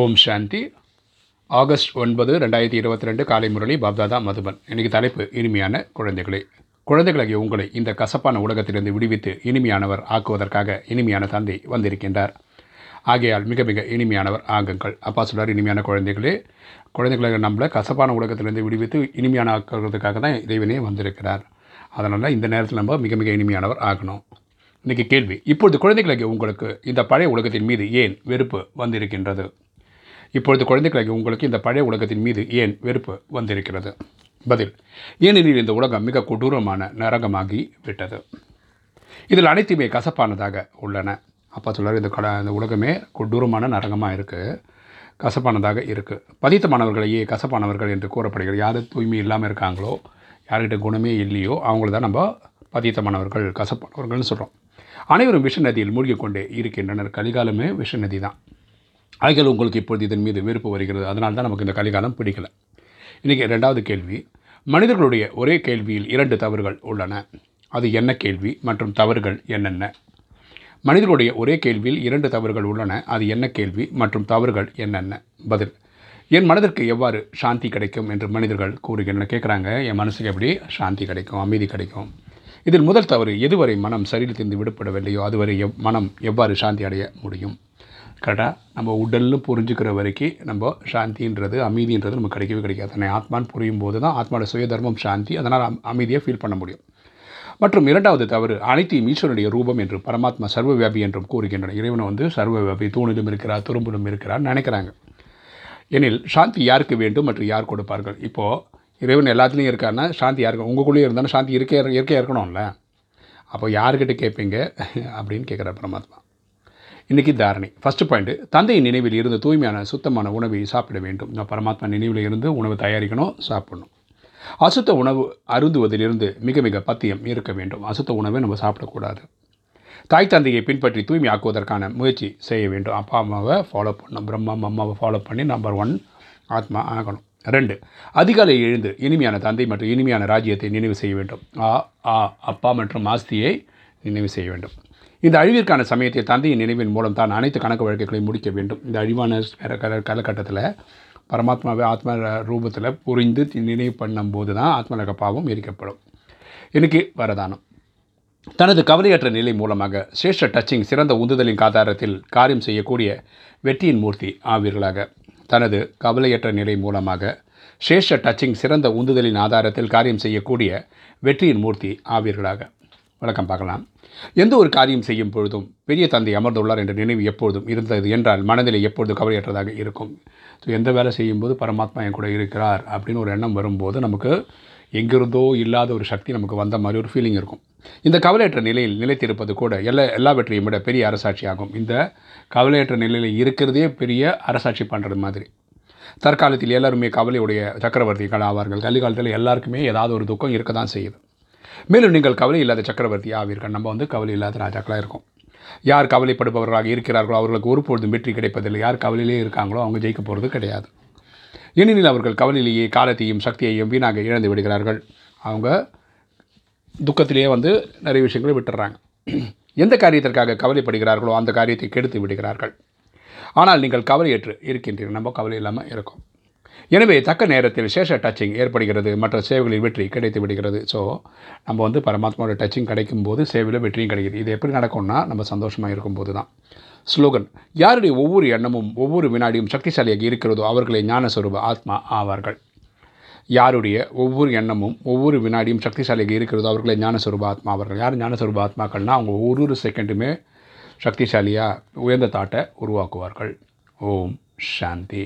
ஓம் சாந்தி. August ஒன்பது ரெண்டாயிரத்தி இருபத்தி ரெண்டு காலை முரளி பாப்தாதா மதுபன். இன்னைக்கு தலைப்பு இனிமையான குழந்தைகளே. குழந்தைகளாகிய உங்களை இந்த கசப்பான உலகத்திலிருந்து விடுவித்து இனிமையானவர் ஆக்குவதற்காக இனிமையான தந்தை வந்திருக்கின்றார். ஆகையால் மிக மிக இனிமையானவர் ஆகுங்கள். அப்பா சொல்கிறார் இனிமையான குழந்தைகளே குழந்தைகளை நம்மளை கசப்பான உலகத்திலிருந்து விடுவித்து இனிமையான ஆக்குறதுக்காக தான் இறைவனே வந்திருக்கிறார். அதனால் இந்த நேரத்தில் நம்ம மிக மிக இனிமையானவர் ஆகணும். இன்றைக்கி கேள்வி இப்பொழுது குழந்தைகளுக்கு உங்களுக்கு இந்த பழைய உலகத்தின் மீது ஏன் வெறுப்பு வந்திருக்கின்றது? இப்பொழுது குழந்தைகளாகி உங்களுக்கு இந்த பழைய உலகத்தின் மீது ஏன் வெறுப்பு வந்திருக்கிறது? பதில் ஏனெனில் இந்த உலகம் மிக கொடூரமான நரகமாகி விட்டது. இதில் அனைத்துமே கசப்பானதாக உள்ளன. அப்பா சொல்கிறார் இந்த கட இந்த உலகமே கொடூரமான நரகமாக இருக்குது கசப்பானதாக இருக்குது பதித்தமானவர்களையே கசப்பானவர்கள் என்று கூறப்படுகிறது. யார் தூய்மை இல்லாமல் இருக்காங்களோ யார்கிட்ட குணமே இல்லையோ அவங்கள தான் நம்ம பதித்தமானவர்கள் கசப்பானவர்கள்னு சொல்கிறோம் அனைவரும் விஷ நதியில் மூழ்கிக்கொண்டே இருக்கின்றனர். கலிகாலமே விஷ நதி தான் ஆகிய உங்களுக்கு இப்பொழுது இதன் மீது வெறுப்பு வருகிறது. அதனால தான் நமக்கு இந்த கலிகாலம் பிடிக்கல. இன்றைக்கி ரெண்டாவது கேள்வி. மனிதர்களுடைய ஒரே கேள்வியில் இரண்டு தவறுகள் உள்ளன. அது என்ன கேள்வி மற்றும் தவறுகள் என்னென்ன? மனிதர்களுடைய ஒரே கேள்வியில் இரண்டு தவறுகள் உள்ளன. அது என்ன கேள்வி மற்றும் தவறுகள் என்னென்ன? பதில். என் மனதிற்கு எவ்வாறு சாந்தி கிடைக்கும் என்று மனிதர்கள் கூறுகின்றன கேட்குறாங்க என் மனசுக்கு எப்படி? சாந்தி கிடைக்கும் அமைதி கிடைக்கும். இதில் முதல் தவறு எதுவரை மனம் சரீரத்திலிருந்து விடுபடவில்லையோ அதுவரை எவ் மனம் எவ்வாறு சாந்தி அடைய முடியும்? கரெக்டாக நம்ம உடல்னு புரிஞ்சுக்கிற வரைக்கும் நம்ம சாந்தின்றது அமைதின்றது நமக்கு கிடைக்கவே கிடைக்காது. தன்னை ஆத்மான்னு புரியும் போது தான் ஆத்மாவோட சுய தர்மம் சாந்தி அதனால் அமைதியாக அமைதியை ஃபீல் பண்ண முடியும். மற்றும் இரண்டாவது தவறு அனைத்தையும் ஈஸ்வரனுடைய ரூபம் என்று பரமாத்மா சர்வவியாபி என்றும் கூறுகின்றன. இறைவனை வந்து சர்வவியாபி தூணிலும் இருக்கிறார் துரும்பிலும் இருக்கிறார் நினைக்கிறாங்க. எனில் சாந்தி யாருக்கு வேண்டும் மற்றும் யார் கொடுப்பார்கள்? இப்போது இறைவன் எல்லாத்துலேயும் இருக்காருன்னா சாந்தி யாருக்கு உங்களுக்குள்ளேயே இருந்தாலும் சாந்தி இருக்கே இயற்கையாக இருக்கணும்ல? அப்போ யார்கிட்ட கேட்பீங்க அப்படின்னு கேட்குறார் பரமாத்மா. இன்றைக்கி தாரணை. ஃபஸ்ட்டு பாயிண்ட்டு தந்தையின் நினைவில் இருந்து தூய்மையான சுத்தமான உணவை சாப்பிட வேண்டும். நான் பரமாத்மா நினைவில் இருந்து உணவு தயாரிக்கணும் சாப்பிடணும். அசுத்த உணவு அருந்துவதிலிருந்து மிக மிக பத்தியம் இருக்க வேண்டும். அசுத்த உணவை நம்ம சாப்பிடக்கூடாது. தாய் தந்தையை பின்பற்றி தூய்மை ஆக்குவதற்கான முயற்சி செய்ய வேண்டும். அப்பா அம்மாவை ஃபாலோ பண்ணணும். பிரம்மா அம்மாவை ஃபாலோ பண்ணி நம்பர் ஒன் ஆத்மா ஆகணும். ரெண்டு அதிகாலை எழுந்து இனிமையான தந்தை மற்றும் இனிமையான ராஜ்யத்தை நினைவு செய்ய வேண்டும். ஆ ஆ அப்பா மற்றும் ஆஸ்தியை நினைவு செய்ய வேண்டும். இந்த அழிவிற்கான சமயத்தை தந்தையின் நினைவின் மூலம் தான் அனைத்து கணக்கு வழக்குகளையும் முடிக்க வேண்டும். இந்த அழிவான காலகட்டத்தில் பரமாத்மாவை ஆத்ம ரூபத்தில் புரிந்து நினைவு பண்ணும்போது தான் ஆத்மலக பாவம் எரிக்கப்படும். எனக்கு வரதானம். தனது கவலையற்ற நிலை மூலமாக சிரேஷ்ட டச்சிங் சிறந்த உந்துதலின் ஆதாரத்தில் காரியம் செய்யக்கூடிய வெற்றியின் மூர்த்தி ஆவீர்களாக. தனது கவலையற்ற நிலை மூலமாக சிரேஷ்ட டச்சிங் சிறந்த உந்துதலின் ஆதாரத்தில் காரியம் செய்யக்கூடிய வெற்றியின் மூர்த்தி ஆவீர்களாக. வழக்கம் பார்க்கலாம். எந்த ஒரு காரியம் செய்யும் பொழுதும் பெரிய தந்தை அமர்ந்துள்ளார் என்ற நினைவு எப்பொழுதும் இருந்தது என்றால் மனதில் எப்பொழுதும் கவலையற்றதாக இருக்கும். ஸோ எந்த வேலை செய்யும்போது பரமாத்மா என் கூட இருக்கிறார் அப்படின்னு ஒரு எண்ணம் வரும்போது நமக்கு எங்கிருந்தோ இல்லாத ஒரு சக்தி நமக்கு வந்த மாதிரி ஒரு ஃபீலிங் இருக்கும். இந்த கவலையற்ற நிலையில் நிலைத்திருப்பது கூட எல்லா எல்லாவற்றையும் விட பெரிய அரசாட்சி ஆகும். இந்த கவலையற்ற நிலையில் இருக்கிறதே பெரிய அரசாட்சி பண்ணுறது மாதிரி. தற்காலத்தில் எல்லாருமே கவலையுடைய சக்கரவர்த்திகள் ஆவார்கள். கலிகாலத்தில் எல்லாருக்குமே ஏதாவது ஒரு துக்கம் இருக்க தான் செய்யுது. மேலும் நீங்கள் கவலை இல்லாத சக்கரவர்த்தி ஆவீர்கள். நம்ம வந்து கவலை இல்லாத ராஜாக்களாக இருக்கும். யார் கவலைப்படுபவர்களாக இருக்கிறார்களோ அவர்களுக்கு ஒருபொழுதும் வெற்றி கிடைப்பதில்லை. யார் கவலையிலே இருக்காங்களோ அவங்க ஜெயிக்க போகிறது கிடையாது. ஏனெனில் அவர்கள் கவலையிலேயே காலத்தையும் சக்தியையும் வீணாக இழந்து விடுகிறார்கள். அவங்க துக்கத்திலேயே வந்து நிறைய விஷயங்களை விட்டுறாங்க. எந்த காரியத்திற்காக கவலைப்படுகிறார்களோ அந்த காரியத்தை கெடுத்து விடுகிறார்கள். ஆனால் நீங்கள் கவலையற்று இருக்கின்றீர்கள். நம்ம கவலை இல்லாமல் இருக்கோம். எனவே தக்க நேரத்தில் சேஷ டச்சிங் ஏற்படுகிறது. மற்ற சேவைகளில் வெற்றி கிடைத்து விடுகிறது. ஸோ நம்ம வந்து பரமாத்மாவோட டச்சிங் கிடைக்கும் போது சேவையில் வெற்றியும் கிடைக்குது. இது எப்படி நடக்கும்னா நம்ம சந்தோஷமாக இருக்கும்போது தான் ஸ்லோகன் யாருடைய ஒவ்வொரு எண்ணமும் ஒவ்வொரு வினாடியும் சக்திசாலியாக இருக்கிறதோ அவர்களை ஞானஸ்வரூப ஆத்மா ஆவார்கள். யாருடைய ஒவ்வொரு எண்ணமும் ஒவ்வொரு வினாடியும் சக்திசாலியாக இருக்கிறதோ அவர்களை ஞானஸ்வரூப ஆத்மா அவர்கள் யார் ஞானஸ்வரூப ஆத்மாக்கள்னால் அவங்க ஒரு ஒரு செகண்டுமே சக்திசாலியாக உயர்ந்த தாட்டை உருவாக்குவார்கள். ஓம் சாந்தி.